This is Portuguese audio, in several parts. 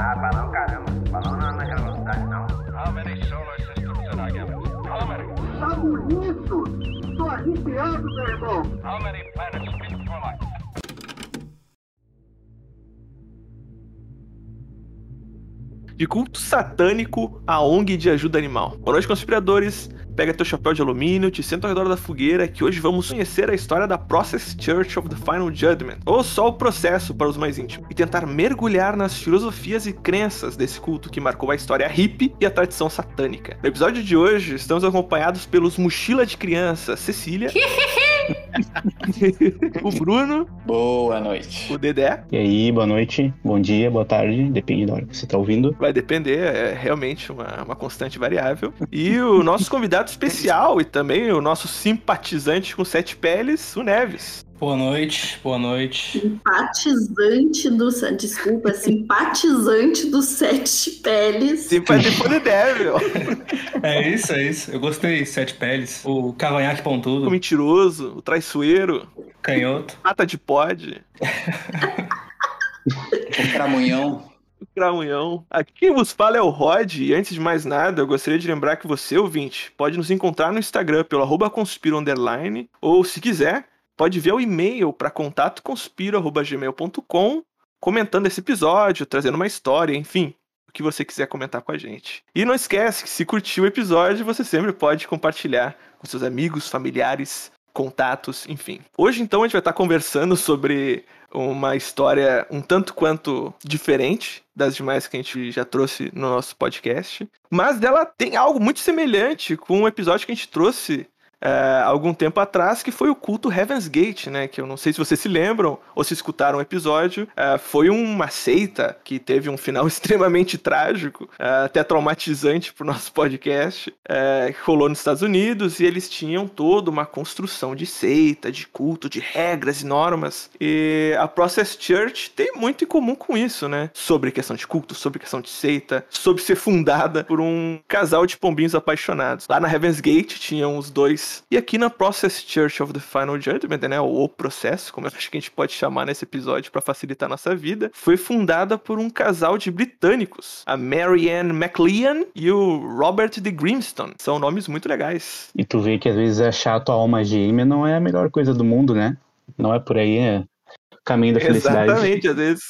Ah, balão caramba. Balão não é naquela velocidade, não. How many solar systems did I get? How many? Tá bonito! Tô arrepiado, meu irmão! How many planets speak for life? De culto satânico a ONG de ajuda animal. Boa noite, conspiradores. Pega teu chapéu de alumínio, te senta ao redor da fogueira, que hoje vamos conhecer a história da Process Church of the Final Judgment, ou só o processo para os mais íntimos, e tentar mergulhar nas filosofias e crenças desse culto que marcou a história hippie e a tradição satânica. No episódio de hoje, estamos acompanhados pelos mochila de criança Cecília, o Bruno, Boa noite. o Dedé, E aí, boa noite, bom dia, boa tarde, depende da hora que você tá ouvindo. vai depender, é realmente uma, uma constante variável. E o nosso convidado especial e também o nosso simpatizante com sete peles, o Neves. Boa noite, boa noite. Simpatizante do. Desculpa, simpatizante dos sete peles. Simpatizante do Devil. É isso, é isso. Eu gostei. Sete peles. O cavanhaque O pontudo. mentiroso, o traiçoeiro, Canhoto. mata de pod, O cramunhão. o cramunhão. Aqui quem vos fala é o Rod, e antes de mais nada, eu gostaria de lembrar que você, ouvinte, pode nos encontrar no Instagram pelo arroba conspiro underline, ou se quiser, pode ver o e-mail para contatoconspiro.gmail.com comentando esse episódio, trazendo uma história, enfim, o que você quiser comentar com a gente. E não esquece que se curtiu o episódio, você sempre pode compartilhar com seus amigos, familiares, contatos, enfim. Hoje então a gente vai estar conversando sobre uma história um tanto quanto diferente das demais que a gente já trouxe no nosso podcast, mas dela tem algo muito semelhante com um episódio que a gente trouxe é, algum tempo atrás, que foi o culto Heaven's Gate, né? Que eu não sei se vocês se lembram ou se escutaram o episódio. É, foi uma seita que teve um final extremamente trágico, é, até traumatizante pro nosso podcast, é, que rolou nos Estados Unidos, e eles tinham toda uma construção de seita, de culto, de regras e normas. E a Process Church tem muito em comum com isso, né? Sobre questão de culto, sobre questão de seita, sobre ser fundada por um casal de pombinhos apaixonados. Lá na Heaven's Gate tinham os dois e aqui na Process Church of the Final Judgment, né, ou o processo, como eu acho que a gente pode chamar nesse episódio para facilitar nossa vida, foi fundada por um casal de britânicos, a Mary Ann McLean e o Robert de Grimstone. São nomes muito legais. E tu vê que às vezes é chato a alma gêmea não é a melhor coisa do mundo, né? Não é por aí, é caminho da felicidade. Exatamente, às vezes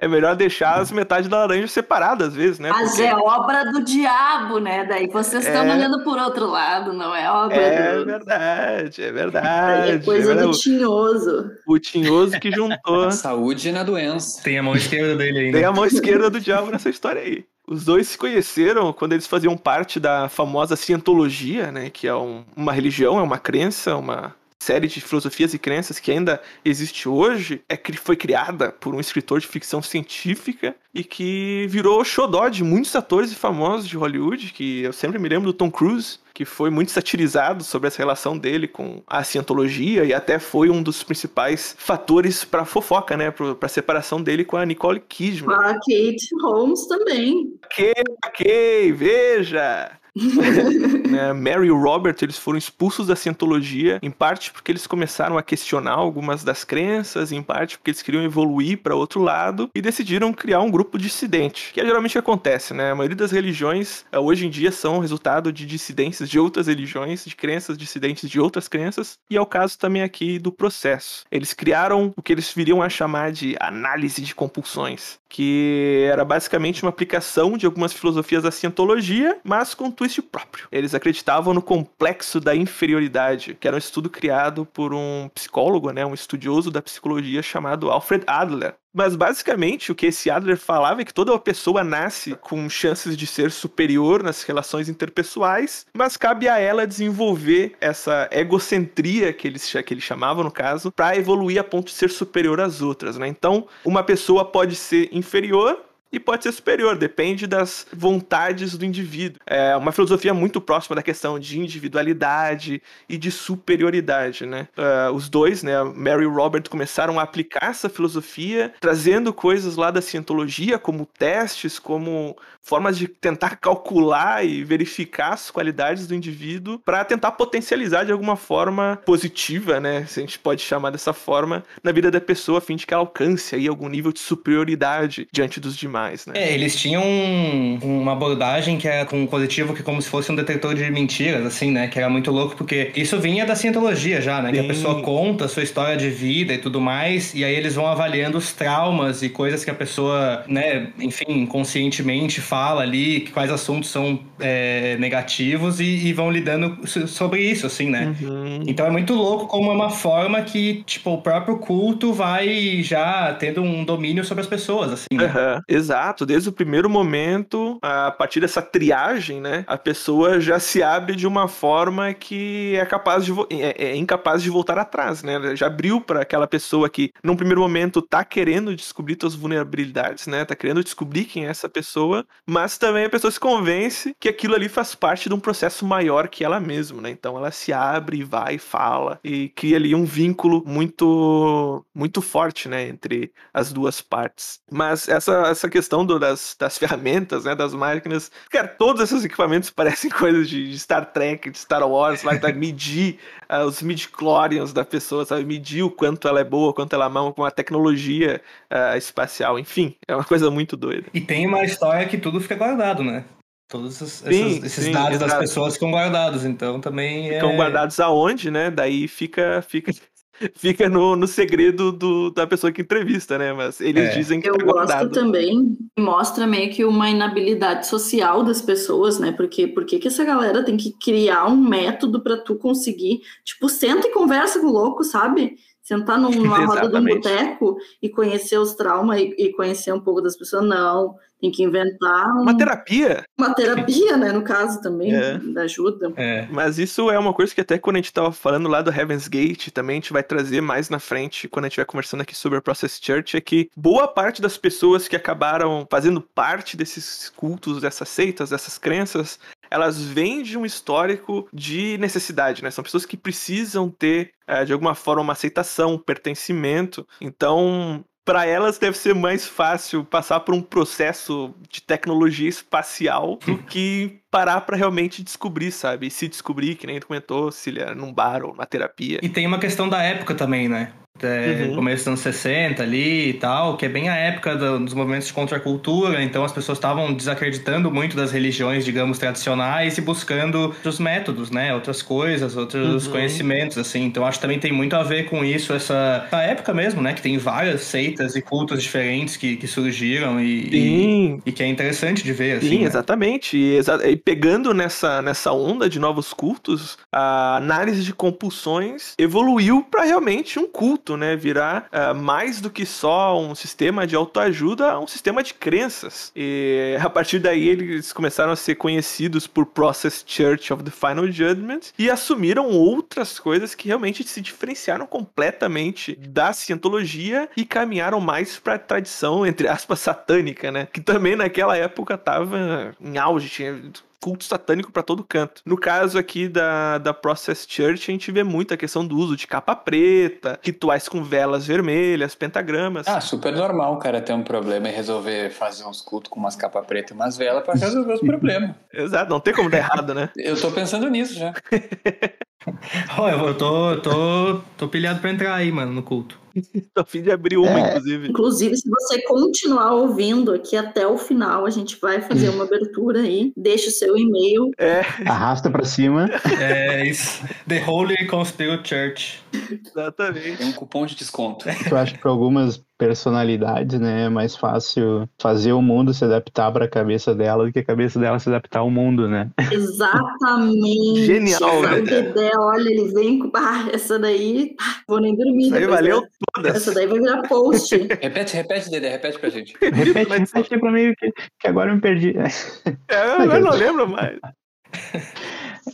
é melhor deixar as metades da laranja separadas, às vezes, né? Mas Porque- é obra do diabo, né? Daí vocês estão É. olhando por outro lado, não é obra É do. verdade, é Daí verdade. é coisa é do verdade. tinhoso. O tinhoso que juntou Saúde na doença. Tem a mão esquerda dele ainda. Tem a mão esquerda do diabo nessa história aí. Os dois se conheceram quando eles faziam parte da famosa Cientologia, né? Que é um- uma religião, é uma crença, uma série de filosofias e crenças que ainda existe hoje, é que foi criada por um escritor de ficção científica e que virou xodó de muitos atores e famosos de Hollywood, que eu sempre me lembro do Tom Cruise, que foi muito satirizado sobre essa relação dele com a cientologia e até foi um dos principais fatores para fofoca, né, para separação dele com a Nicole Kidman. A Kate Holmes também. Ok, ok, veja. Né, Mary e Robert eles foram expulsos da cientologia, em parte porque eles começaram a questionar algumas das crenças, em parte porque eles queriam evoluir para outro lado e decidiram criar um grupo dissidente, que é geralmente o que acontece, né? A maioria das religiões eh, hoje em dia são resultado de dissidências de outras religiões, de crenças dissidentes de outras crenças, e é o caso também aqui do processo. Eles criaram o que eles viriam a chamar de análise de compulsões, que era basicamente uma aplicação de algumas filosofias da cientologia, mas com twist próprio. Eles acreditavam no complexo da inferioridade, que era um estudo criado por um psicólogo, né, um estudioso da psicologia chamado Alfred Adler. Mas basicamente o que esse Adler falava é que toda pessoa nasce com chances de ser superior nas relações interpessoais, mas cabe a ela desenvolver essa egocentria que cha- que ele chamava no caso, para evoluir a ponto de ser superior às outras, né? Então, uma pessoa pode ser inferior e pode ser superior, depende das vontades do indivíduo. É uma filosofia muito próxima da questão de individualidade e de superioridade, né? Ah, os dois, né, Mary e Robert, começaram a aplicar essa filosofia, trazendo coisas lá da cientologia, como testes, como formas de tentar calcular e verificar as qualidades do indivíduo para tentar potencializar de alguma forma positiva, né, se a gente pode chamar dessa forma, na vida da pessoa, a fim de que ela alcance aí algum nível de superioridade diante dos demais. Mais, né? É, eles tinham um- uma abordagem que era com um coletivo que como se fosse um detetor de mentiras, assim, né? Que era muito louco, porque isso vinha da cientologia já, né? Que a Sim. pessoa conta a sua história de vida e tudo mais, e aí eles vão avaliando os traumas e coisas que a pessoa, né, enfim, conscientemente fala ali, quais assuntos são é, negativos e, e vão lidando so- sobre isso, assim, né? Uhum. Então é muito louco como é uma forma que, tipo, o próprio culto vai já tendo um domínio sobre as pessoas, assim, né? Aham, Exato, desde o primeiro momento, a partir dessa triagem, né, a pessoa já se abre de uma forma que é capaz de vo- é, é incapaz de voltar atrás, né? Já abriu para aquela pessoa que, num primeiro momento, tá querendo descobrir suas vulnerabilidades, né? Tá querendo descobrir quem é essa pessoa, mas também a pessoa se convence que aquilo ali faz parte de um processo maior que ela mesma, né? Então ela se abre e vai, fala e cria ali um vínculo muito muito forte, né, entre as duas partes. Mas essa, essa questão do- das, das ferramentas, né, das máquinas, cara, todos esses equipamentos parecem coisas de, de Star Trek, de Star Wars, lá vai medir ah, os midi-chlorians da pessoa, sabe, medir o quanto ela é boa, o quanto ela é má com a tecnologia ah, espacial, enfim, é uma coisa muito doida. E tem uma história que tudo fica guardado, né? Todos esses, Sim, esses- sim, dados das pessoas ficam guardados, então também é... Ficam guardados aonde, né, daí fica... fica... Fica no, no segredo do, da pessoa que entrevista, né? Mas eles É. dizem que Eu tá gosto também, mostra meio que uma inabilidade social das pessoas, né? Porque por que essa galera tem que criar um método pra tu conseguir, tipo, senta e conversa com o louco, sabe? Sentar num- numa roda de um boteco e conhecer os traumas e, e conhecer um pouco das pessoas. Não, tem que inventar um- Uma terapia. uma terapia, né? No caso também, É. da ajuda. É. Mas isso é uma coisa que até quando a gente tava falando lá do Heaven's Gate, também a gente vai trazer mais na frente, quando a gente estiver conversando aqui sobre a Process Church, é que boa parte das pessoas que acabaram fazendo parte desses cultos, dessas seitas, dessas crenças, elas vêm de um histórico de necessidade, né? São pessoas que precisam ter, eh, de alguma forma, uma aceitação, um pertencimento. Então, para elas deve ser mais fácil passar por um processo de tecnologia espacial do que parar pra realmente descobrir, sabe? E se descobrir, que nem tu comentou, se ele era num bar ou na terapia. E tem uma questão da época também, né? É, Uhum. Começo dos anos 60 ali e tal, que é bem a época do- dos movimentos de contracultura, então as pessoas estavam desacreditando muito das religiões, digamos, tradicionais e buscando outros métodos, né? Outras coisas, outros Uhum. conhecimentos, assim. Então acho que também tem muito a ver com isso, essa, essa época mesmo, né? Que tem várias seitas e cultos diferentes que, que surgiram e, e, e que é interessante de ver, assim. Sim, né? exatamente. E, exa- e pegando nessa, nessa onda de novos cultos, a análise de compulsões evoluiu para realmente um culto, né? Virar ah, mais do que só um sistema de autoajuda, um sistema de crenças. E a partir daí eles começaram a ser conhecidos por Process Church of the Final Judgment e assumiram outras coisas que realmente se diferenciaram completamente da cientologia e caminharam mais para a tradição, entre aspas, satânica, né? Que também naquela época tava em auge, tinha culto satânico para todo canto. No caso aqui da, da Process Church, a gente vê muito a questão do uso de capa preta, rituais com velas vermelhas, pentagramas. Ah, super normal o cara ter um problema e resolver fazer uns cultos com umas capas pretas e umas velas pra resolver os problemas. Exato, não tem como dar errado, né? Eu tô pensando nisso já. Ó, eu, eu tô, eu tô, tô pilhado pra entrar aí, mano, no culto. Tô a fim de abrir uma, É. inclusive. Inclusive, se você continuar ouvindo aqui até o final, a gente vai fazer uma abertura aí. Deixa o seu e-mail. É, Arrasta pra cima. É isso. The Holy Conspiracy Church. exatamente. Tem um cupom de desconto. Eu acho que para algumas personalidades, né, é mais fácil fazer o mundo se adaptar para a cabeça dela do que a cabeça dela se adaptar ao mundo, né? Exatamente. Genial, né? ideia, olha, ele vem com. Ah, essa daí. ah, Vou nem dormir. Isso aí valeu. Essa daí vai virar post. Repete, repete, Dedé, repete pra gente. Repete, Mas- repete pra mim que, que agora eu me perdi. É, eu não lembro mais.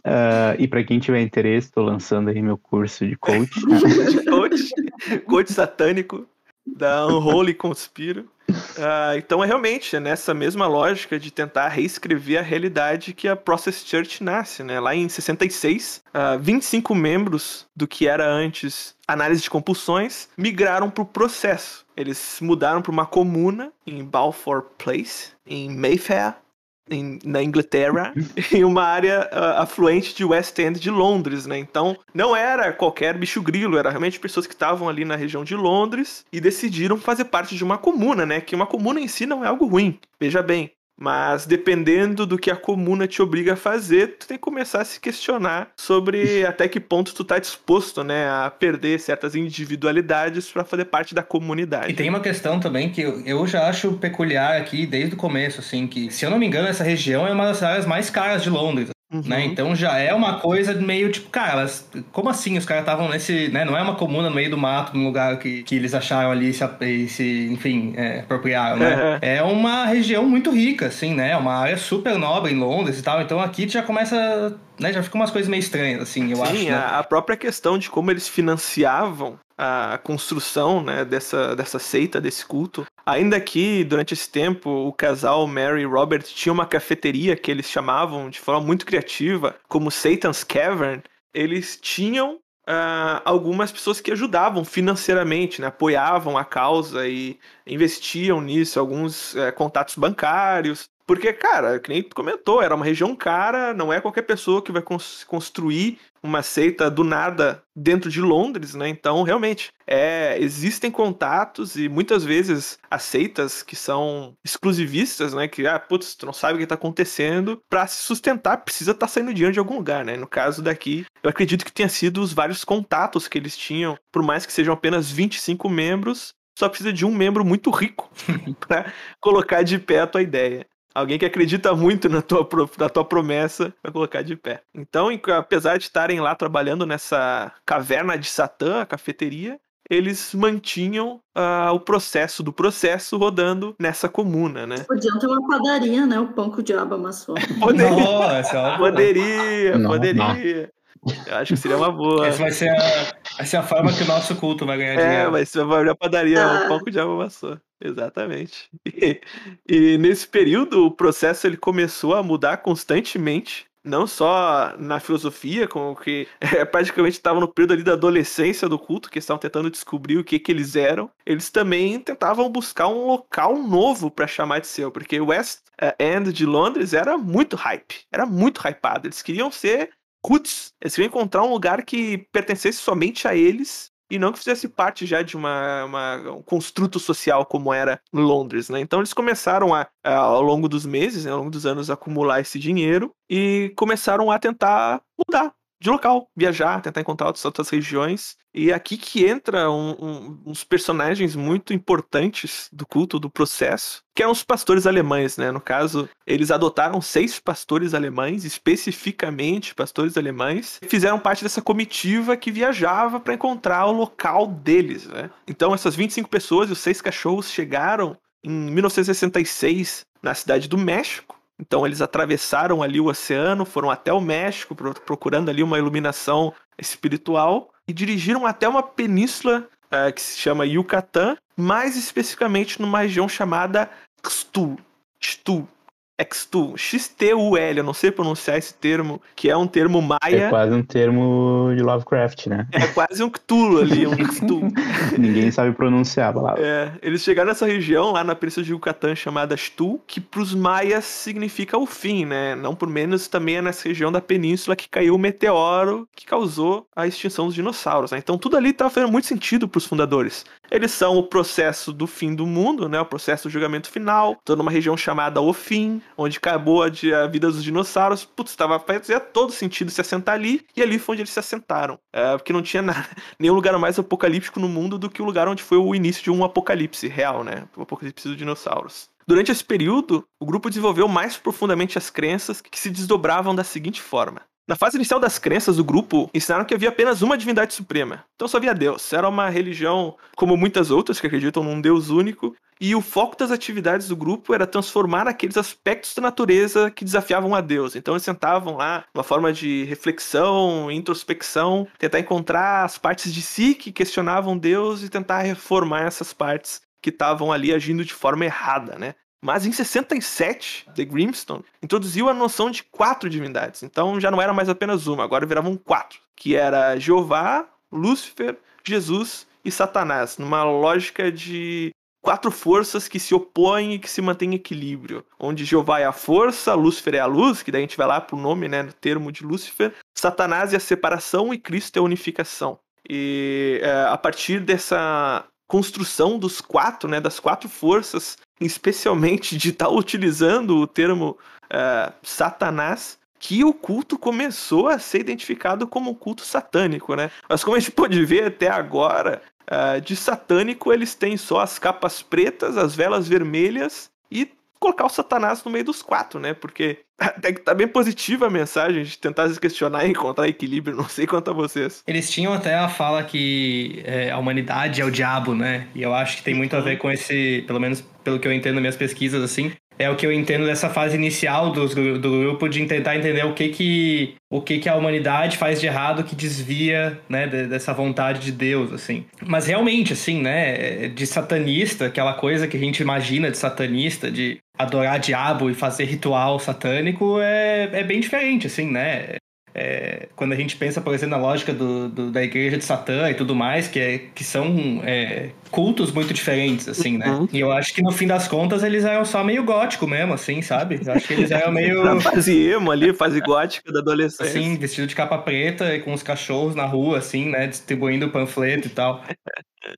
Ah, e para quem tiver interesse, estou lançando aí meu curso de coach. de coach, coach satânico da Unholy Conspiro. Ah, então é realmente é nessa mesma lógica de tentar reescrever a realidade que a Process Church nasce, né? Lá em 66, ah, 25 membros do que era antes análise de compulsões migraram para o processo. Eles mudaram para uma comuna em Balfour Place, em Mayfair, em- na Inglaterra, e uma área ah, afluente de West End de Londres, né? Então, não era qualquer bicho grilo, era realmente pessoas que estavam ali na região de Londres e decidiram fazer parte de uma comuna, né? Que uma comuna em si não é algo ruim, veja bem. Mas dependendo do que a comuna te obriga a fazer, tu tem que começar a se questionar sobre até que ponto tu tá disposto, né, a perder certas individualidades para fazer parte da comunidade. E tem uma questão também que eu eu já acho peculiar aqui desde o começo, assim, que, se eu não me engano, essa região é uma das áreas mais caras de Londres. Uhum. Né? Então já é uma coisa meio tipo, cara, como assim? Os caras estavam nesse. Né? Não é uma comuna no meio do mato, num lugar que, que eles acharam ali e se, se enfim, é, apropriaram, né? É uma região muito rica, assim, né? Uma área super nobre em Londres e tal. Então aqui já começa. Né? Já fica umas coisas meio estranhas, assim, eu Sim, acho. né? a, a própria questão de como eles financiavam a construção né, dessa, dessa seita, desse culto. Ainda que, durante esse tempo, o casal Mary e Robert tinha uma cafeteria que eles chamavam de forma muito criativa, como Satan's Cavern, eles tinham ah, algumas pessoas que ajudavam financeiramente, né, apoiavam a causa e investiam nisso, alguns eh, contatos bancários. Porque, cara, que nem tu comentou, era uma região cara, não é qualquer pessoa que vai cons- construir uma seita do nada dentro de Londres, né? Então, realmente, é, existem contatos e muitas vezes as seitas que são exclusivistas, né? Que, ah, putz, tu não sabe o que tá acontecendo, pra se sustentar precisa estar saindo dinheiro de algum lugar, né? No caso daqui, eu acredito que tenha sido os vários contatos que eles tinham, por mais que sejam apenas 25 membros, só precisa de um membro muito rico pra colocar de pé a tua ideia. Alguém que acredita muito na tua, na tua promessa vai colocar de pé. Então, apesar de estarem lá trabalhando nessa caverna de Satã, a cafeteria, eles mantinham ah, o processo do processo rodando nessa comuna, né? Podiam ter uma padaria, né? O pão que o diabo amassou. Poderia, Nossa, ó, poderia, Não, poderia. Eu acho que seria uma boa. Essa vai ser, a, vai ser a forma que o nosso culto vai ganhar É, dinheiro. mas você vai abrir a padaria, Ah. o pão que o diabo amassou. Exatamente. E, e nesse período, o processo ele começou a mudar constantemente. Não só na filosofia, como que é, praticamente estavam no período ali da adolescência do culto, que estavam tentando descobrir o que, que eles eram. Eles também tentavam buscar um local novo para chamar de seu, porque o West eh, End de Londres era muito hype, era muito hypado. Eles queriam ser roots, eles queriam encontrar um lugar que pertencesse somente a eles e não que fizesse parte já de uma, uma- um construto social como era Londres, né? Então eles começaram a, a, ao longo dos meses, né, ao longo dos anos, acumular esse dinheiro e começaram a tentar mudar de local, viajar, tentar encontrar outras, outras regiões. E é aqui que entra um- um- uns personagens muito importantes do culto, do processo, que eram os pastores alemães, né? No caso, eles adotaram seis pastores alemães, especificamente pastores alemães, e fizeram parte dessa comitiva que viajava para encontrar o local deles, né? Então, essas 25 pessoas e os seis cachorros chegaram em 1966 na cidade do México. Então eles atravessaram ali o oceano, foram até o México pro- procurando ali uma iluminação espiritual e dirigiram até uma península eh, que se chama Yucatán, mais especificamente numa região chamada Xtul. Xtul. Xtul. X-T-U-L, eu não sei pronunciar esse termo, que é um termo É maia. quase um termo de Lovecraft, né? É quase um Cthulhu ali, um Xtul. Ninguém sabe pronunciar a palavra. É, eles chegaram nessa região lá na península de Yucatán chamada Xtul, que pros maias significa o fim, né? Não por menos também é nessa região da península que caiu o meteoro que causou a extinção dos dinossauros, né? Então tudo ali estava fazendo muito sentido pros fundadores. Eles são o processo do fim do mundo, né? O processo do julgamento final. Estão numa região chamada O Fim, onde acabou a, a vida dos dinossauros. Putz, tava, fazia todo sentido se assentar ali. E ali foi onde eles se assentaram. É, porque não tinha nada, nenhum lugar mais apocalíptico no mundo do que o lugar onde foi o início de um apocalipse real, né? O apocalipse dos dinossauros. Durante esse período, o grupo desenvolveu mais profundamente as crenças que se desdobravam da seguinte forma. Na fase inicial das crenças do grupo, ensinaram que havia apenas uma divindade suprema. Então só havia Deus. Era uma religião como muitas outras que acreditam num Deus único. E o foco das atividades do grupo era transformar aqueles aspectos da natureza que desafiavam a Deus. Então eles sentavam lá, uma forma de reflexão, introspecção, tentar encontrar as partes de si que questionavam Deus e tentar reformar essas partes que estavam ali agindo de forma errada, né? Mas em 67, The Grimstone introduziu a noção de quatro divindades. Então já não era mais apenas uma, agora viravam quatro. Que era Jeová, Lúcifer, Jesus e Satanás. Numa lógica de quatro forças que se opõem e que se mantêm em equilíbrio. Onde Jeová é a força, Lúcifer é a luz, que daí a gente vai lá pro nome, né, no termo de Lúcifer, Satanás é a separação e Cristo é a unificação. E é, a partir dessa construção dos quatro, né, das quatro forças, especialmente de estar utilizando o termo é, Satanás, que o culto começou a ser identificado como culto satânico, né? Mas como a gente pode ver até agora, uh, de satânico eles têm só as capas pretas, as velas vermelhas e colocar o Satanás no meio dos quatro, né? Porque até que tá bem positiva a mensagem de tentar se questionar e encontrar equilíbrio, não sei quanto a vocês. Eles tinham até a fala que é, a humanidade é o diabo, né? E eu acho que tem muito a ver com esse, pelo menos pelo que eu entendo nas minhas pesquisas, assim, é o que eu entendo dessa fase inicial do, do grupo de tentar entender o que que o que que a humanidade faz de errado que desvia, né, dessa vontade de Deus, assim. Mas realmente, assim, né, de satanista, aquela coisa que a gente imagina de satanista, de adorar diabo e fazer ritual satânico, é, é bem diferente, assim, né? É, quando a gente pensa, por exemplo, na lógica do, do, da igreja de Satã e tudo mais, que, é, que são é, cultos muito diferentes, assim, né? Uhum. E eu acho que no fim das contas eles eram só meio gótico mesmo, assim, sabe? Eu acho que eles eram meio. fase emo ali, fase gótica da adolescência. Assim, vestido de capa preta e com os cachorros na rua, assim, né? Distribuindo panfleto e tal.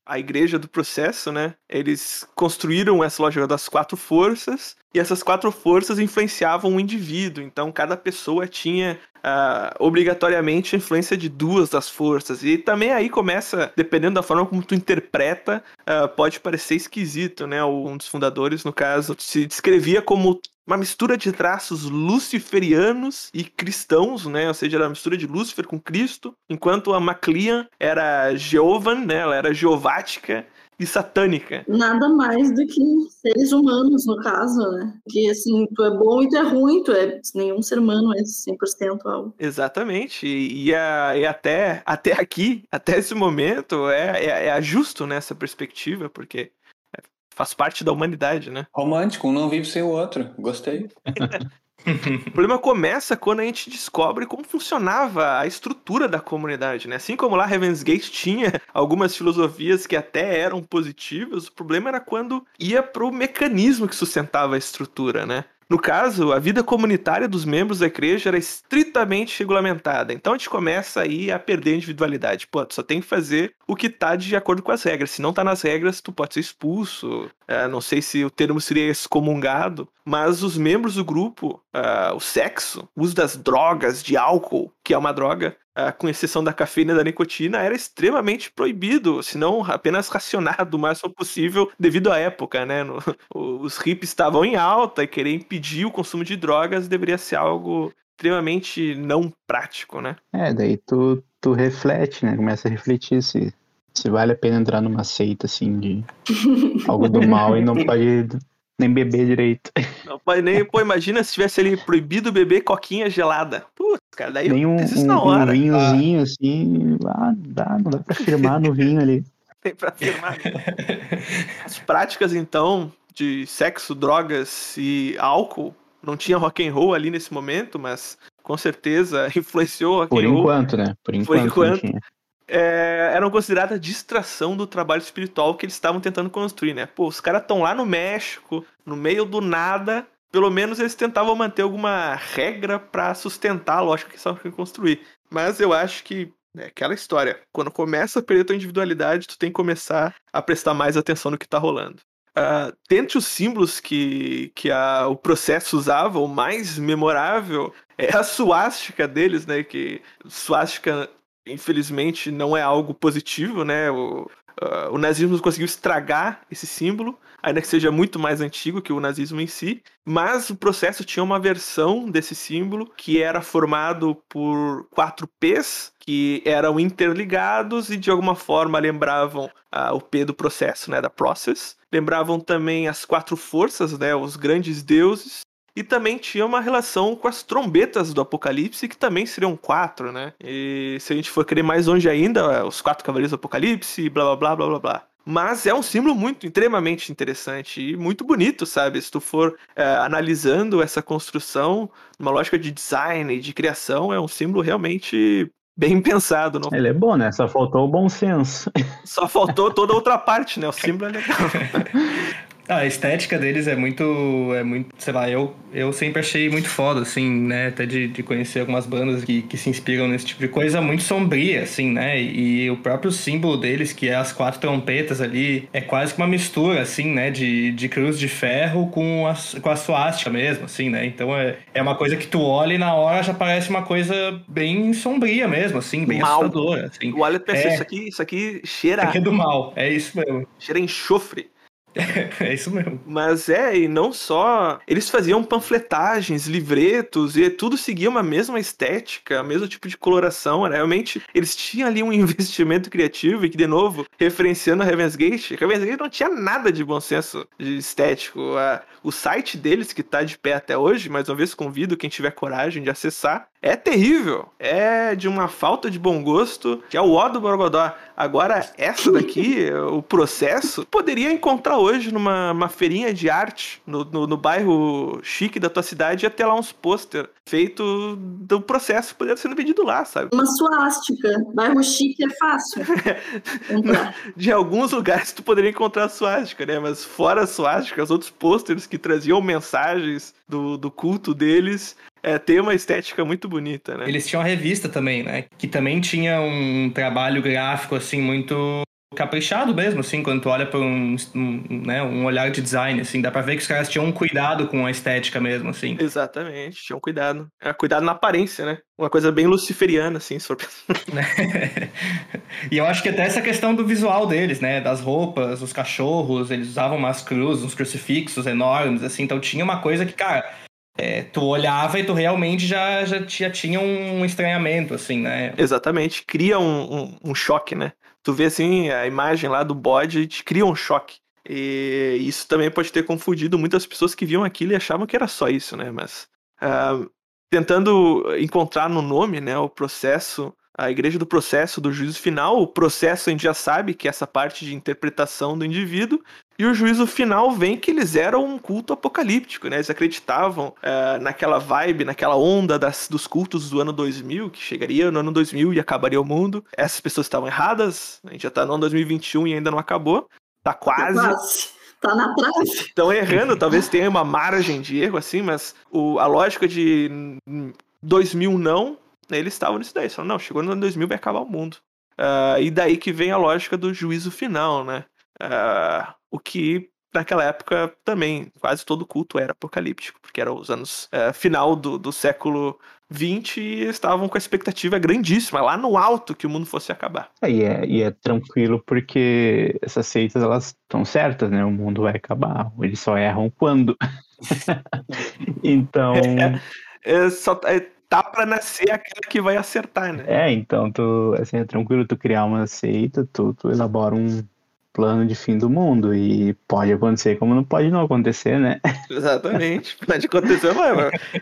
A igreja do processo, né? Eles construíram essa lógica das quatro forças e essas quatro forças influenciavam o indivíduo. Então, cada pessoa tinha uh, obrigatoriamente a influência de duas das forças. E também aí começa, dependendo da forma como tu interpreta, uh, pode parecer esquisito, né? Um dos fundadores, no caso, se descrevia como uma mistura de traços luciferianos e cristãos, né? Ou seja, era uma mistura de Lúcifer com Cristo, enquanto a Maclean era Jeovan, né? Ela era jeovática e satânica. Nada mais do que seres humanos, no caso, né? Que assim, tu é bom e tu é ruim, tu é. Nenhum ser humano é 100% algo. Exatamente. E, e, a, e, até, até aqui, até esse momento, é, é, é justo nessa perspectiva, porque é, faz parte da humanidade, né? Romântico, um não vive sem o outro. Gostei. o problema começa quando a gente descobre como funcionava a estrutura da comunidade, né? Assim como lá Heaven's Gate tinha algumas filosofias que até eram positivas, o problema era quando ia pro mecanismo que sustentava a estrutura, né? No caso, a vida comunitária dos membros da igreja era estritamente regulamentada. Então a gente começa aí a perder a individualidade. Pô, tu só tem que fazer o que tá de acordo com as regras. Se não tá nas regras, tu pode ser expulso. É, não sei se o termo seria excomungado, mas os membros do grupo, uh, o sexo, o uso das drogas, de álcool, que é uma droga, com exceção da cafeína e da nicotina, era extremamente proibido, se não apenas racionado o máximo possível devido à época, né? No, os hippies estavam em alta e querer impedir o consumo de drogas deveria ser algo extremamente não prático, né? É, daí tu, tu reflete, né? Começa a refletir se, se vale a pena entrar numa seita, assim, de algo do mal e não pode nem beber direito. Não pode nem, pô, imagina se tivesse ali proibido beber coquinha gelada. Putz, cara, daí nem um, na hora. um vinhozinho ah. assim, ah, dá, não dá pra firmar no vinho ali. Tem pra firmar. As práticas, então, de sexo, drogas e álcool, não tinha rock and roll ali nesse momento, mas com certeza influenciou rock Por enquanto, né? Por enquanto. Por enquanto é, eram consideradas distração do trabalho espiritual que eles estavam tentando construir, né? Pô, os caras estão lá no México, no meio do nada, pelo menos eles tentavam manter alguma regra para sustentar a lógica que estavam querendo construir. Mas eu acho que é aquela história. Quando começa a perder tua individualidade, tu tem que começar a prestar mais atenção no que tá rolando. Uh, dentre os símbolos que, que a, o processo usava, o mais memorável é a suástica deles, né? Que suástica infelizmente não é algo positivo, né? O, uh, o nazismo conseguiu estragar esse símbolo, ainda que seja muito mais antigo que o nazismo em si, mas o processo tinha uma versão desse símbolo que era formado por quatro P's que eram interligados e de alguma forma lembravam uh, o P do processo, né, da process. Lembravam também as quatro forças, né, os grandes deuses, e também tinha uma relação com as trombetas do Apocalipse, que também seriam quatro, né? E se a gente for querer mais longe ainda, os quatro cavaleiros do Apocalipse, blá blá blá blá blá blá. Mas é um símbolo muito, extremamente interessante e muito bonito, sabe? Se tu for é, analisando essa construção, numa lógica de design e de criação, é um símbolo realmente bem pensado. Não... Ele é bom, né? Só faltou o bom senso. Só faltou toda a outra parte, né? O símbolo é legal. A estética deles é muito, é muito, sei lá, eu, eu sempre achei muito foda, assim, né? Até de, de conhecer algumas bandas que, que se inspiram nesse tipo de coisa muito sombria, assim, né? E, o próprio símbolo deles, que é as quatro trompetas ali, é quase que uma mistura, assim, né? De, de cruz de ferro com a, com a suástica mesmo, assim, né? Então é, é uma coisa que tu olha e na hora já parece uma coisa bem sombria mesmo, assim, bem Mal. assustadora. Assim. O Wallace pensa, É. isso aqui, isso aqui cheira, Isso aqui é do mal, é isso mesmo. cheira enxofre. É isso mesmo. Mas é, e não só. Eles faziam panfletagens, livretos, e tudo seguia uma mesma estética, o mesmo tipo de coloração. Realmente, eles tinham ali um investimento criativo, e que, de novo, referenciando a Heaven's Gate, Heaven's Gate não tinha nada de bom senso de estético. O site deles, que tá de pé até hoje, mais uma vez convido quem tiver coragem de acessar, é terrível. É de uma falta de bom gosto, que é o ó do Borogodó. Agora, essa daqui, o processo, poderia encontrar hoje numa uma feirinha de arte no, no, no bairro chique da tua cidade e até lá uns pôster feito do processo poderia sendo vendido lá, sabe? Uma suástica. Bairro chique é fácil. De alguns lugares tu poderia encontrar a suástica, né? Mas fora a suástica, os outros pôsteres que traziam mensagens do, do culto deles, é, tem uma estética muito bonita, né? Eles tinham a revista também, né? Que também tinha um trabalho gráfico, assim, muito caprichado mesmo, assim, quando tu olha por um, um, né, um olhar de design, assim, dá pra ver que os caras tinham um cuidado com a estética mesmo, assim. Exatamente, tinham cuidado. É, cuidado na aparência, né? Uma coisa bem luciferiana, assim, se for e eu acho que até essa questão do visual deles, né? Das roupas, os cachorros, eles usavam umas cruzes, uns crucifixos enormes, assim, então tinha uma coisa que, cara, é, tu olhava e tu realmente já, já, já tinha um estranhamento, assim, né? Exatamente, cria um, um, um choque, né? Tu vê assim a imagem lá do bode te cria um choque. E isso também pode ter confundido muitas pessoas que viam aquilo e achavam que era só isso, né? Mas ah, tentando encontrar no nome, né, o processo, a igreja do processo, do juízo final, o processo a gente já sabe que é essa parte de interpretação do indivíduo, e o juízo final vem que eles eram um culto apocalíptico, né? Eles acreditavam ah, naquela vibe, naquela onda das, dos cultos do ano 2000, que chegaria no ano 2000 e acabaria o mundo. Essas pessoas estavam erradas, a gente já tá no ano 2021 e ainda não acabou. Tá quase. Quase. Tá na trave. Estão errando, talvez tenha uma margem de erro, assim, mas o, a lógica de hum, 2000 não, né, eles estavam nisso daí. Falaram, não, chegou no ano 2000 vai acabar o mundo. Ah, e daí que vem a lógica do juízo final, né? Ah, o que naquela época também quase todo culto era apocalíptico, porque eram os anos eh, final do, do século 20 e estavam com a expectativa grandíssima, lá no alto, que o mundo fosse acabar. É, e, é, e é tranquilo porque essas seitas elas estão certas, né? O mundo vai acabar. Eles só erram quando. então. É, só, é, tá pra nascer aquela que vai acertar, né? É, então tu, assim, é tranquilo tu criar uma seita, tu, tu elabora um plano de fim do mundo e pode acontecer como não pode não acontecer, né? Exatamente. Pode acontecer,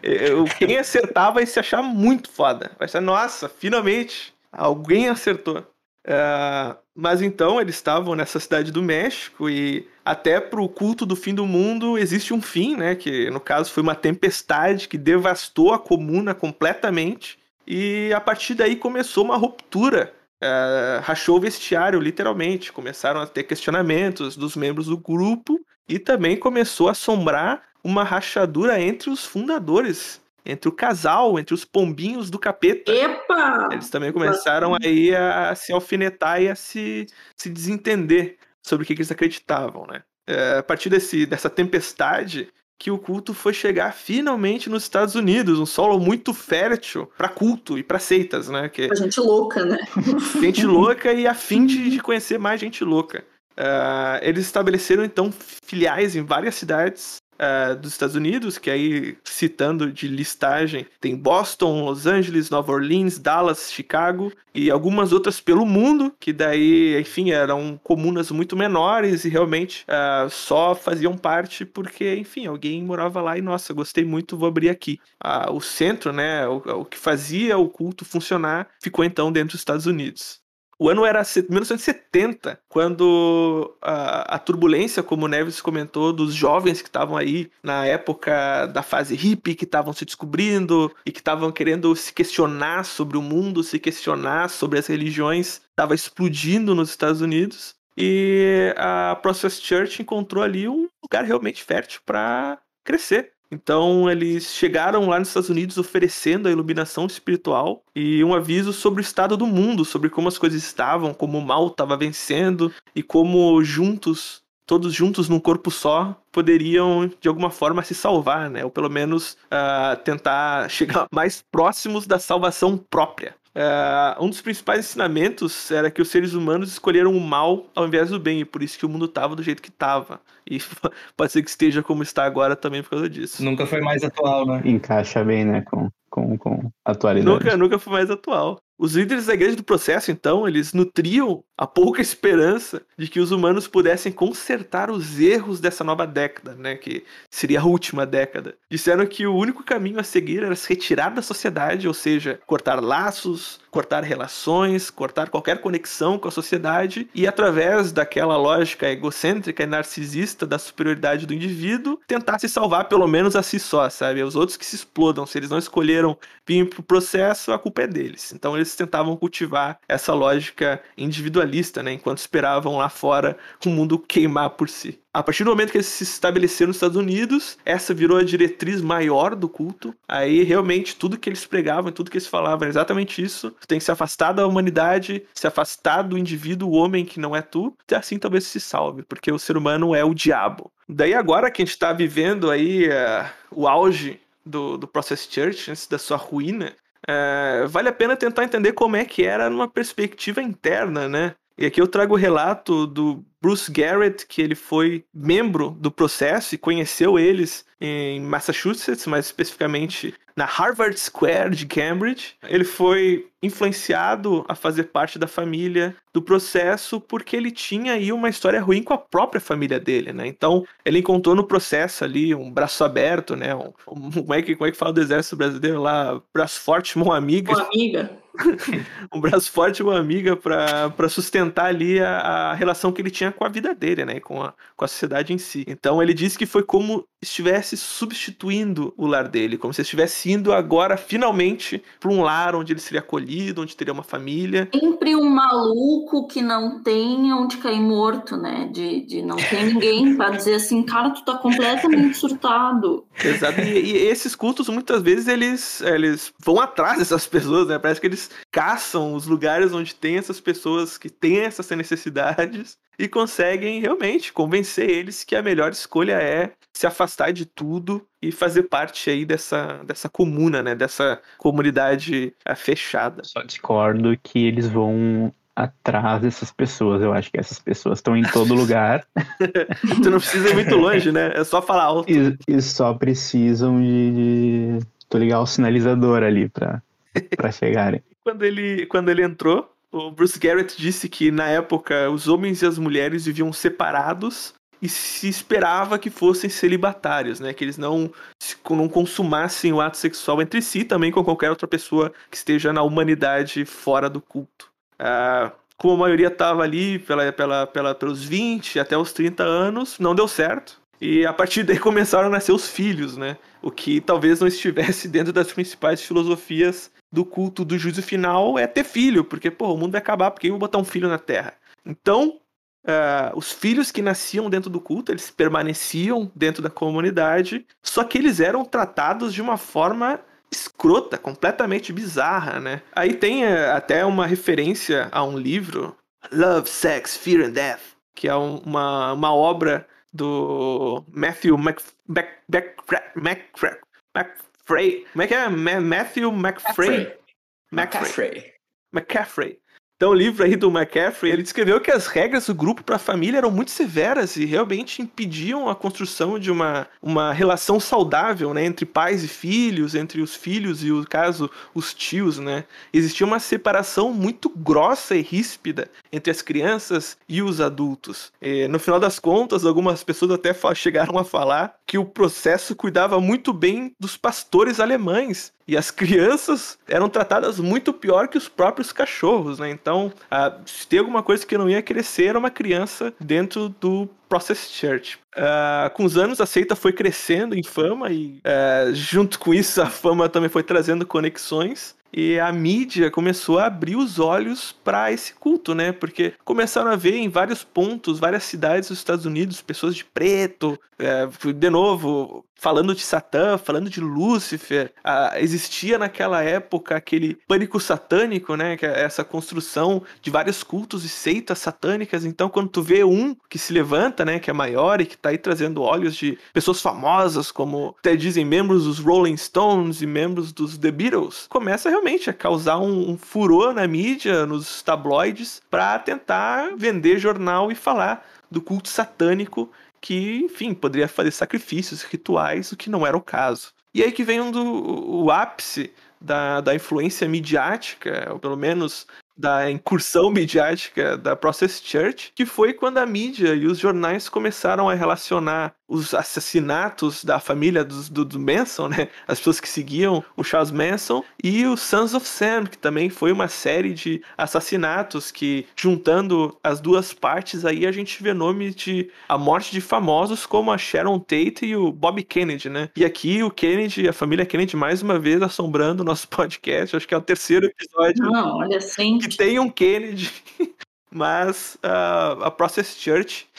eu- quem acertar vai se achar muito foda. Vai ser, nossa, finalmente alguém acertou. Ah, mas então eles estavam nessa cidade do México e até pro culto do fim do mundo existe um fim, né? Que no caso foi uma tempestade que devastou a comuna completamente e a partir daí começou uma ruptura. Ah, rachou o vestiário, literalmente. Começaram a ter questionamentos dos membros do grupo e também começou a assombrar uma rachadura entre os fundadores, entre o casal, entre os pombinhos do capeta. Epa! Eles também começaram aí a, se alfinetar e a se, se desentender sobre o que, que eles acreditavam, né? É, a partir desse, dessa tempestade que o culto foi chegar finalmente nos Estados Unidos, um solo muito fértil para culto e para seitas, né? Que gente louca, né? gente louca e a fim de, de conhecer mais gente louca. Ah, eles estabeleceram então filiais em várias cidades ah, dos Estados Unidos, que aí, citando de listagem, tem Boston, Los Angeles, Nova Orleans, Dallas, Chicago e algumas outras pelo mundo, que daí, enfim, eram comunas muito menores e realmente ah, só faziam parte porque, enfim, alguém morava lá e, nossa, gostei muito, vou abrir aqui. Ah, o centro, né, o, o que fazia o culto funcionar, ficou então dentro dos Estados Unidos. O ano era se- 1970, quando a, a turbulência, como o Neves comentou, dos jovens que estavam aí na época da fase hippie, que estavam se descobrindo e que estavam querendo se questionar sobre o mundo, se questionar sobre as religiões, estava explodindo nos Estados Unidos. E a Process Church encontrou ali um lugar realmente fértil para crescer. Então eles chegaram lá nos Estados Unidos oferecendo a iluminação espiritual e um aviso sobre o estado do mundo, sobre como as coisas estavam, como o mal estava vencendo e como juntos, todos juntos num corpo só, poderiam de alguma forma se salvar, né? Ou pelo menos ah, tentar chegar mais próximos da salvação própria. Ah, um dos principais ensinamentos era que os seres humanos escolheram o mal ao invés do bem, e por isso que o mundo estava do jeito que estava. E pode ser que esteja como está agora também por causa disso. Nunca foi mais atual, né? Encaixa bem, né, com, com, com atualidade. Nunca, nunca foi mais atual. Os líderes da igreja do processo, então, eles nutriam a pouca esperança de que os humanos pudessem consertar os erros dessa nova década, né, que seria a última década. Disseram que o único caminho a seguir era se retirar da sociedade, ou seja, cortar laços, cortar relações, cortar qualquer conexão com a sociedade e através daquela lógica egocêntrica e narcisista da superioridade do indivíduo, tentar se salvar pelo menos a si só, sabe? Os outros que se explodam, se eles não escolheram vir pro processo, a culpa é deles. Então eles tentavam cultivar essa lógica individualista, né, enquanto esperavam lá fora o mundo queimar por si. A partir do momento que eles se estabeleceram nos Estados Unidos, essa virou a diretriz maior do culto. Aí realmente tudo que eles pregavam, tudo que eles falavam era exatamente isso. Tu tem que se afastar da humanidade, se afastar do indivíduo, o homem que não é tu, e assim talvez se salve, porque o ser humano é o diabo. Daí agora que a gente está vivendo aí uh, o auge do, do Process Church, antes da sua ruína, uh, vale a pena tentar entender como é que era numa perspectiva interna, né? E aqui eu trago o relato do Bruce Garrett, que ele foi membro do processo e conheceu eles em Massachusetts, mais especificamente na Harvard Square de Cambridge. Ele foi influenciado a fazer parte da família do processo porque ele tinha aí uma história ruim com a própria família dele, né? Então, ele encontrou no processo ali um braço aberto, né? Um, um, como, é que, como é que fala do exército brasileiro lá? Braço forte, mão amiga. Uma amiga. um braço forte, uma amiga para sustentar ali a, a, relação que ele tinha com a vida dele, né? Com a, com a sociedade em si. Então, ele disse que foi como estivesse substituindo o lar dele, como se estivesse indo agora finalmente para um lar onde ele seria acolhido, onde teria uma família. Sempre um maluco que não tem onde cair morto, né? De, de não ter ninguém para dizer assim, cara, tu tá completamente surtado. Exato. E, e, esses cultos muitas vezes eles, eles vão atrás dessas pessoas, né? Parece que eles caçam os lugares onde tem essas pessoas que têm essas necessidades e conseguem realmente convencer eles que a melhor escolha é se afastar de tudo e fazer parte aí dessa, dessa comuna, né? Dessa comunidade é, fechada. Só discordo que eles vão atrás dessas pessoas. Eu acho que essas pessoas estão em todo lugar. tu não precisa ir muito longe, né? É só falar alto. E, e só precisam de, de tu ligar o sinalizador ali para chegarem. Quando ele, quando ele entrou, o Bruce Garrett disse que na época os homens e as mulheres viviam separados e se esperava que fossem celibatários, né? Que eles não, não consumassem o ato sexual entre si, também com qualquer outra pessoa que esteja na humanidade fora do culto. Ah, como a maioria estava ali pela, pela, pela, pelos 20 até os 30 anos, não deu certo. E a partir daí começaram a nascer os filhos, né? O que talvez não estivesse dentro das principais filosofias do culto do juízo final é ter filho, porque, pô, o mundo vai acabar, porque eu vou botar um filho na Terra. Então, uh, os filhos que nasciam dentro do culto, eles permaneciam dentro da comunidade, só que eles eram tratados de uma forma escrota, completamente bizarra, né? Aí tem uh, até uma referência a um livro, Love, Sex, Fear and Death, que é um, uma, uma obra do Matthew Mc, Mc, Mc, Mc, McFrey. Como é que é? Matthew McFrey. McCaffrey. McCaffrey. Então, o livro aí do McCaffrey, ele descreveu que as regras do grupo para a família eram muito severas e realmente impediam a construção de uma, uma relação saudável, né, entre pais e filhos, entre os filhos e, no caso, os tios, né. Existia uma separação muito grossa e ríspida entre as crianças e os adultos. E, no final das contas, algumas pessoas até chegaram a falar que o processo cuidava muito bem dos pastores alemães. E as crianças eram tratadas muito pior que os próprios cachorros, né? Então, ah, se tem alguma coisa que não ia ser, era uma criança dentro do Process Church. Ah, com os anos, a seita foi crescendo em fama e, ah, junto com isso, a fama também foi trazendo conexões. E a mídia começou a abrir os olhos para esse culto, né? Porque começaram a ver em vários pontos, várias cidades dos Estados Unidos, pessoas de preto, é, de novo, falando de Satã, falando de Lúcifer. Ah, existia naquela época aquele pânico satânico, né? É essa construção de vários cultos e seitas satânicas. Então, quando tu vê um que se levanta, né? Que é maior e que tá aí trazendo olhos de pessoas famosas, como até dizem membros dos Rolling Stones e membros dos The Beatles, começa realmente a causar um, um furor na mídia, nos tabloides, para tentar vender jornal e falar do culto satânico que, enfim, poderia fazer sacrifícios rituais, o que não era o caso. E aí que vem um do, o ápice da, da influência midiática, ou pelo menos da incursão midiática da Process Church, que foi quando a mídia e os jornais começaram a relacionar os assassinatos da família do, do, do, Manson, né? As pessoas que seguiam o Charles Manson e o Sons of Sam, que também foi uma série de assassinatos que, juntando as duas partes, aí a gente vê nome de a morte de famosos como a Sharon Tate e o Bob Kennedy, né? E aqui o Kennedy, a família Kennedy, mais uma vez assombrando o nosso podcast. Acho que é o terceiro episódio. Não, olha assim. Que tem um Kennedy. Mas uh, a Process Church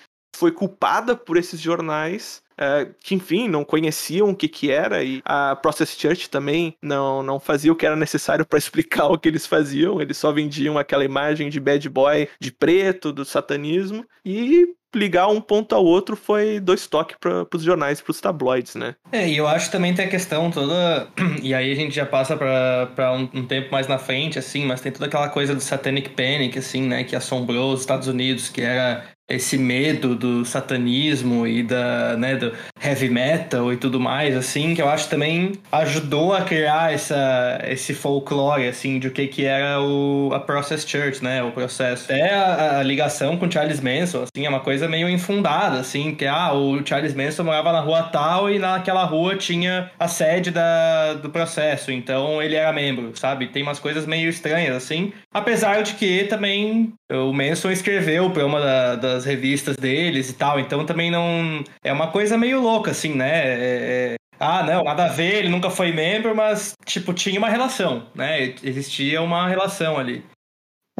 foi culpada por esses jornais uh, que, enfim, não conheciam o que, que era, e a Process Church também não, não fazia o que era necessário para explicar o que eles faziam, eles só vendiam aquela imagem de bad boy de preto, do satanismo, e ligar um ponto ao outro foi dois toques para os jornais, para os tabloides, né? É, e eu acho que também tem a questão toda, e aí a gente já passa para um, um, tempo mais na frente, assim, mas tem toda aquela coisa do Satanic Panic, assim, né, que assombrou os Estados Unidos, que era esse medo do satanismo e da, né, do heavy metal e tudo mais, assim, que eu acho também ajudou a criar essa, esse folclore, assim, de o que que era o, a Process Church, né, o processo. Até a, a ligação com Charles Manson, assim, é uma coisa meio infundada, assim, que, ah, o Charles Manson morava na rua tal e naquela rua tinha a sede da, do processo, então ele era membro, sabe? Tem umas coisas meio estranhas, assim, apesar de que também o Manson escreveu para uma da, das revistas deles e tal, então também não. É uma coisa meio louca, assim, né? É, é... Ah, não, nada a ver, ele nunca foi membro, mas, tipo, tinha uma relação, né? Existia uma relação ali.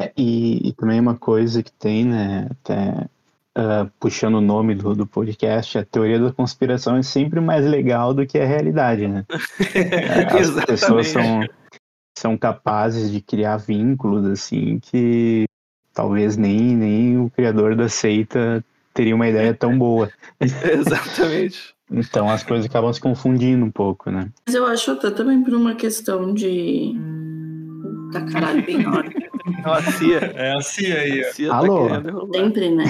É, e, e, também uma coisa que tem, né? Até uh, puxando o nome do, do podcast, a teoria da conspiração é sempre mais legal do que a realidade, né? As pessoas são, são capazes de criar vínculos, assim, que talvez nem, nem o criador da seita teria uma ideia tão boa. Exatamente. Então as coisas acabam se confundindo um pouco, né? Mas eu acho até também por uma questão de. Tá caralho, bem na hora. É a CIA. É a CIA aí. A CIA tá Alô? Sempre, né?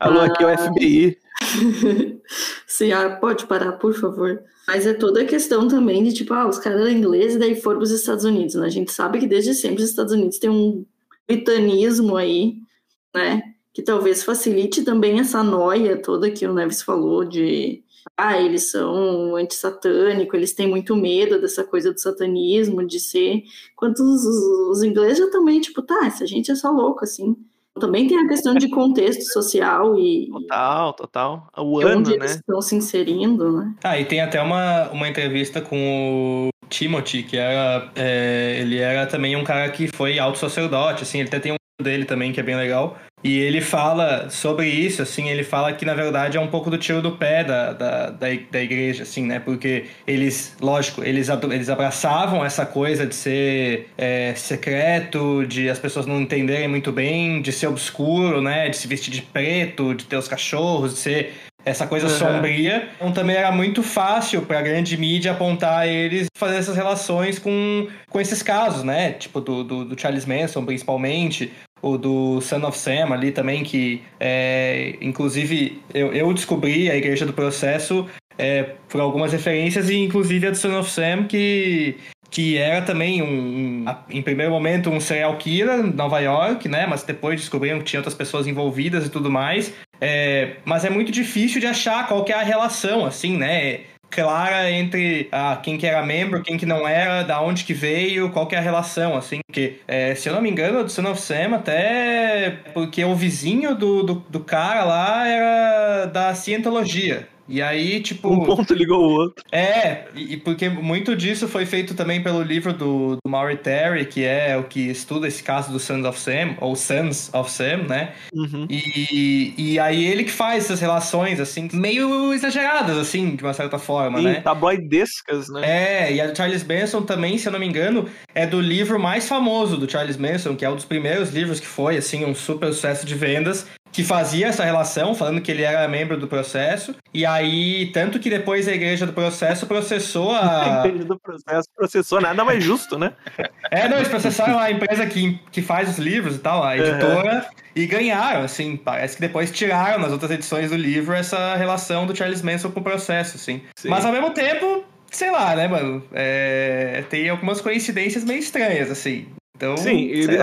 Alô, aqui é o FBI. CIA, pode parar, por favor. Mas é toda a questão também de tipo, ah, os caras eram ingleses e daí foram para os Estados Unidos, né? A gente sabe que desde sempre os Estados Unidos têm um britanismo aí, né? Que talvez facilite também essa noia toda que o Neves falou de ah, eles são antissatânico, eles têm muito medo dessa coisa do satanismo, de ser. Enquanto os, os ingleses já também, tipo, tá, essa gente é só louco, assim. Também tem a questão de contexto social e. Total, total. O ano, ano, né? né? estão se inserindo, né? Ah, e tem até uma, uma entrevista com o Timothy, que era. É, ele era também um cara que foi alto sacerdote, assim, ele até tem um dele também que é bem legal. E ele fala sobre isso, assim, ele fala que na verdade é um pouco do tiro do pé da, da, da, da igreja, assim, né? Porque eles, lógico, eles, eles abraçavam essa coisa de ser é, secreto, de as pessoas não entenderem muito bem, de ser obscuro, né? De se vestir de preto, de ter os cachorros, de ser essa coisa uhum. sombria. Então também era muito fácil para a grande mídia apontar eles fazer essas relações com, com esses casos, né? Tipo do, do, do Charles Manson, principalmente, o do Son of Sam ali também, que é, inclusive eu, eu descobri a Igreja do Processo é, por algumas referências, e inclusive a do Son of Sam, que, que era também, um, um, em primeiro momento, um serial killer em Nova York, né? Mas depois descobriram que tinha outras pessoas envolvidas e tudo mais. É, mas é muito difícil de achar qual que é a relação, assim, né? Clara entre ah, quem que era membro, quem que não era, da onde que veio, qual que é a relação, assim. Porque, é, se eu não me engano, do Son of Sam até porque o vizinho do, do, do cara lá era da cientologia. E aí, tipo. Um ponto ligou o outro. É, e porque muito disso foi feito também pelo livro do, do Maury Terry, que é o que estuda esse caso do Sons of Sam, ou Sons of Sam, né? Uhum. E, e aí ele que faz essas relações, assim, meio exageradas, assim, de uma certa forma, E né? tabloidescas, né? É, e a do Charles Manson também, se eu não me engano, é do livro mais famoso do Charles Manson, que é um dos primeiros livros que foi, assim, um super sucesso de vendas, que fazia essa relação, falando que ele era membro do processo. E aí, tanto que depois a igreja do processo processou a. A igreja do processo processou nada mais justo, né? É, não, eles processaram a empresa que, que faz os livros e tal, a editora, e ganharam, assim. Parece que depois tiraram nas outras edições do livro essa relação do Charles Manson com o processo, assim. Sim. Mas ao mesmo tempo, sei lá, né, mano? É, tem algumas coincidências meio estranhas, assim. Então, Sim, ele-.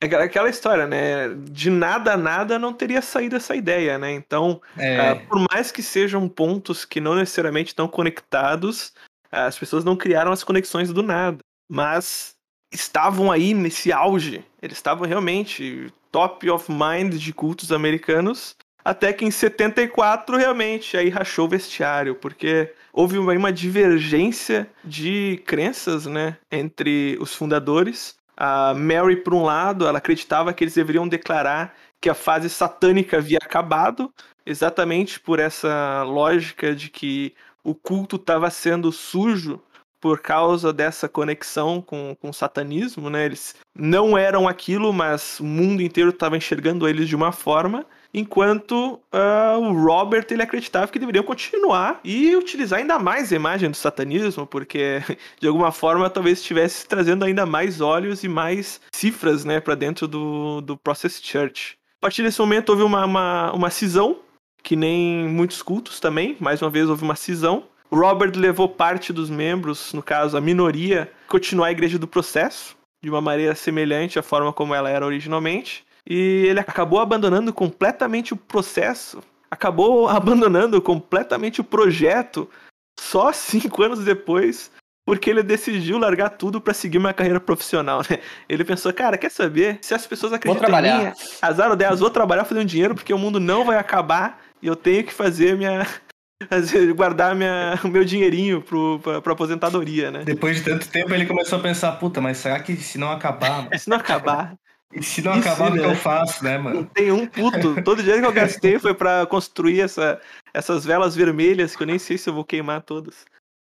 É, aquela- história, né? De nada a nada não teria saído essa ideia, né? Então, É, ah, por mais que sejam pontos que não necessariamente estão conectados, ah, as pessoas não criaram as conexões do nada. Mas estavam aí nesse auge. Eles estavam realmente top of mind de cultos americanos. Até que em 74, realmente, aí rachou o vestiário, porque houve uma, uma divergência de crenças, né, entre os fundadores. A Mary, por um lado, ela acreditava que eles deveriam declarar que a fase satânica havia acabado, exatamente por essa lógica de que o culto estava sendo sujo por causa dessa conexão com, com o satanismo, né? Eles não eram aquilo, mas o mundo inteiro estava enxergando eles de uma forma, enquanto ah, o Robert ele acreditava que deveriam continuar e utilizar ainda mais a imagem do satanismo, porque de alguma forma talvez estivesse trazendo ainda mais olhos e mais cifras, né, para dentro do, do Process Church. A partir desse momento houve uma, uma, uma cisão, que nem muitos cultos também, mais uma vez houve uma cisão. O Robert levou parte dos membros, no caso a minoria, continuar a igreja do processo, de uma maneira semelhante à forma como ela era originalmente. E ele acabou abandonando completamente o processo, acabou abandonando completamente o projeto só cinco anos depois, porque ele decidiu largar tudo para seguir uma carreira profissional. Né? Ele pensou, cara, quer saber? Se as pessoas acreditam em trabalhar. mim, azar delas, vou trabalhar fazendo dinheiro porque o mundo não vai acabar e eu tenho que fazer minha guardar minha, o meu dinheirinho pro, pra, pra aposentadoria, né? Depois de tanto tempo, ele começou a pensar, puta, mas será que se não acabar? Se não acabar, E se não E acabar, o que né? eu faço, né, não mano? tem um puto. Todo dinheiro que eu gastei foi pra construir essa, essas velas vermelhas que eu nem sei se eu vou queimar todas.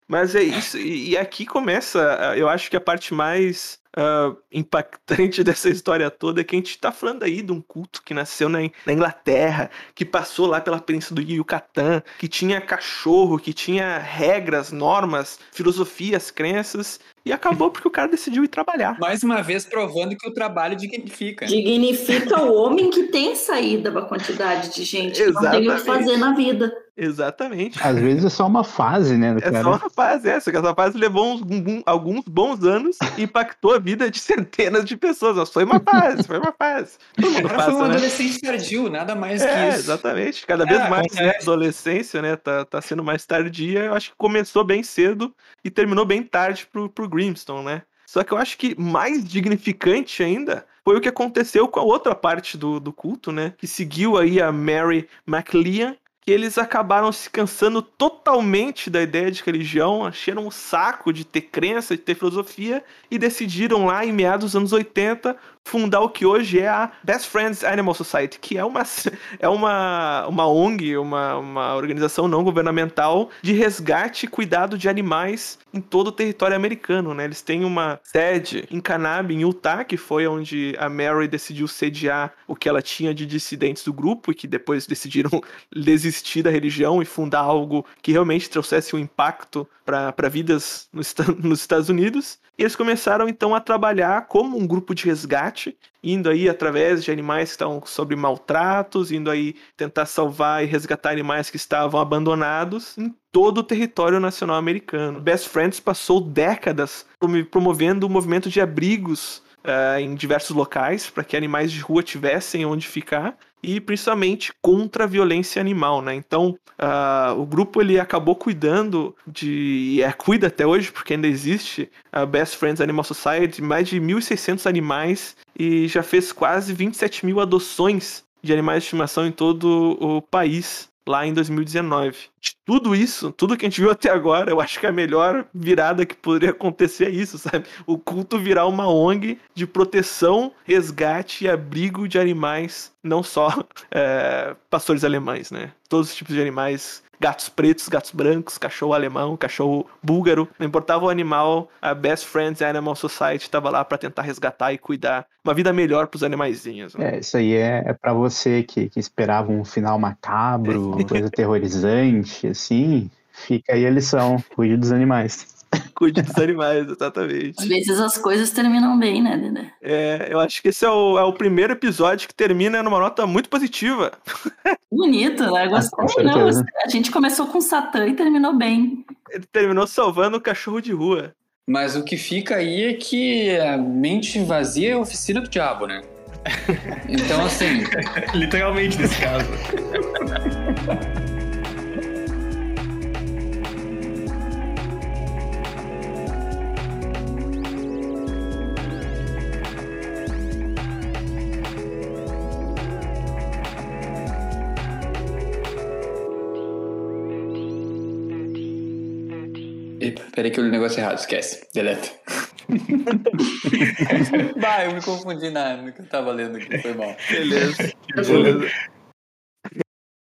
Mas é isso, e, e aqui começa, eu acho que a parte mais ah, impactante dessa história toda é que a gente tá falando aí de um culto que nasceu na, In- na Inglaterra, que passou lá pela península do Yucatán, que tinha cachorro, que tinha regras, normas, filosofias, crenças, e acabou porque o cara decidiu ir trabalhar. Mais uma vez provando que o trabalho dignifica. Dignifica o homem que tem saída da quantidade de gente que não tem o que fazer na vida. Exatamente. Às vezes é só uma fase, né, do É cara. só uma fase essa, que essa fase levou uns, um- alguns bons anos e impactou a vida de centenas de pessoas. Mas foi uma fase, foi uma fase. Todo mundo Ela foi passa, um né? adolescente tardio, nada mais É, que isso. exatamente. Cada vez É, mais acontece. né, a adolescência, né, tá, tá sendo mais tardia. Eu acho que começou bem cedo e terminou bem tarde pro, pro Grimstone, né? Só que eu acho que mais dignificante ainda foi o que aconteceu com a outra parte do, do culto, né? Que seguiu aí a Mary MacLean, eles acabaram se cansando totalmente da ideia de religião, acharam um saco de ter crença, de ter filosofia, e decidiram lá, em meados dos anos 80, fundar o que hoje é a Best Friends Animal Society, que é uma, é uma, uma ONG, uma, uma organização não governamental de resgate e cuidado de animais em todo o território americano, né? Eles têm uma sede em Kanab, em Utah, que foi onde a Mary decidiu sediar o que ela tinha de dissidentes do grupo e que depois decidiram desistir da religião e fundar algo que realmente trouxesse um impacto para vidas nos, nos Estados Unidos. E eles começaram então a trabalhar como um grupo de resgate, indo aí através de animais que estavam sob maltratos, indo aí tentar salvar e resgatar animais que estavam abandonados em todo o território nacional americano. Best Friends passou décadas promo- promovendo o movimento de abrigos eh, em diversos locais para que animais de rua tivessem onde ficar e principalmente contra a violência animal, né? Então, ah, o grupo ele acabou cuidando de, e é, cuida até hoje, porque ainda existe a Best Friends Animal Society, mais de 1.600 animais e já fez quase 27 mil adoções de animais de estimação em todo o país lá em 2019. De tudo isso, tudo que a gente viu até agora, eu acho que a melhor virada que poderia acontecer é isso, sabe? O culto virar uma ONG de proteção, resgate e abrigo de animais, não só é, pastores alemães, né? Todos os tipos de animais gatos pretos, gatos brancos, cachorro alemão, cachorro búlgaro, não importava o animal, a Best Friends Animal Society estava lá para tentar resgatar e cuidar uma vida melhor para os animaizinhos. Né? É, isso aí é, é para você que, que esperava um final macabro, coisa aterrorizante, assim. Fica aí a lição, cuide dos animais. Cuide dos animais, exatamente. Às vezes as coisas terminam bem, né, Dedé? É, eu acho que esse é o, é o primeiro episódio que termina numa nota muito positiva. Bonito, né? Gostei, com não. A gente começou com Satã e terminou bem. Ele terminou salvando o cachorro de rua. Mas o que fica aí é que a mente vazia é a oficina do diabo, né? Então, assim, Literalmente nesse caso. Peraí que eu li o negócio errado, esquece. Deleta. bah, eu me confundi na, no que eu tava lendo aqui, foi mal. Beleza. Beleza.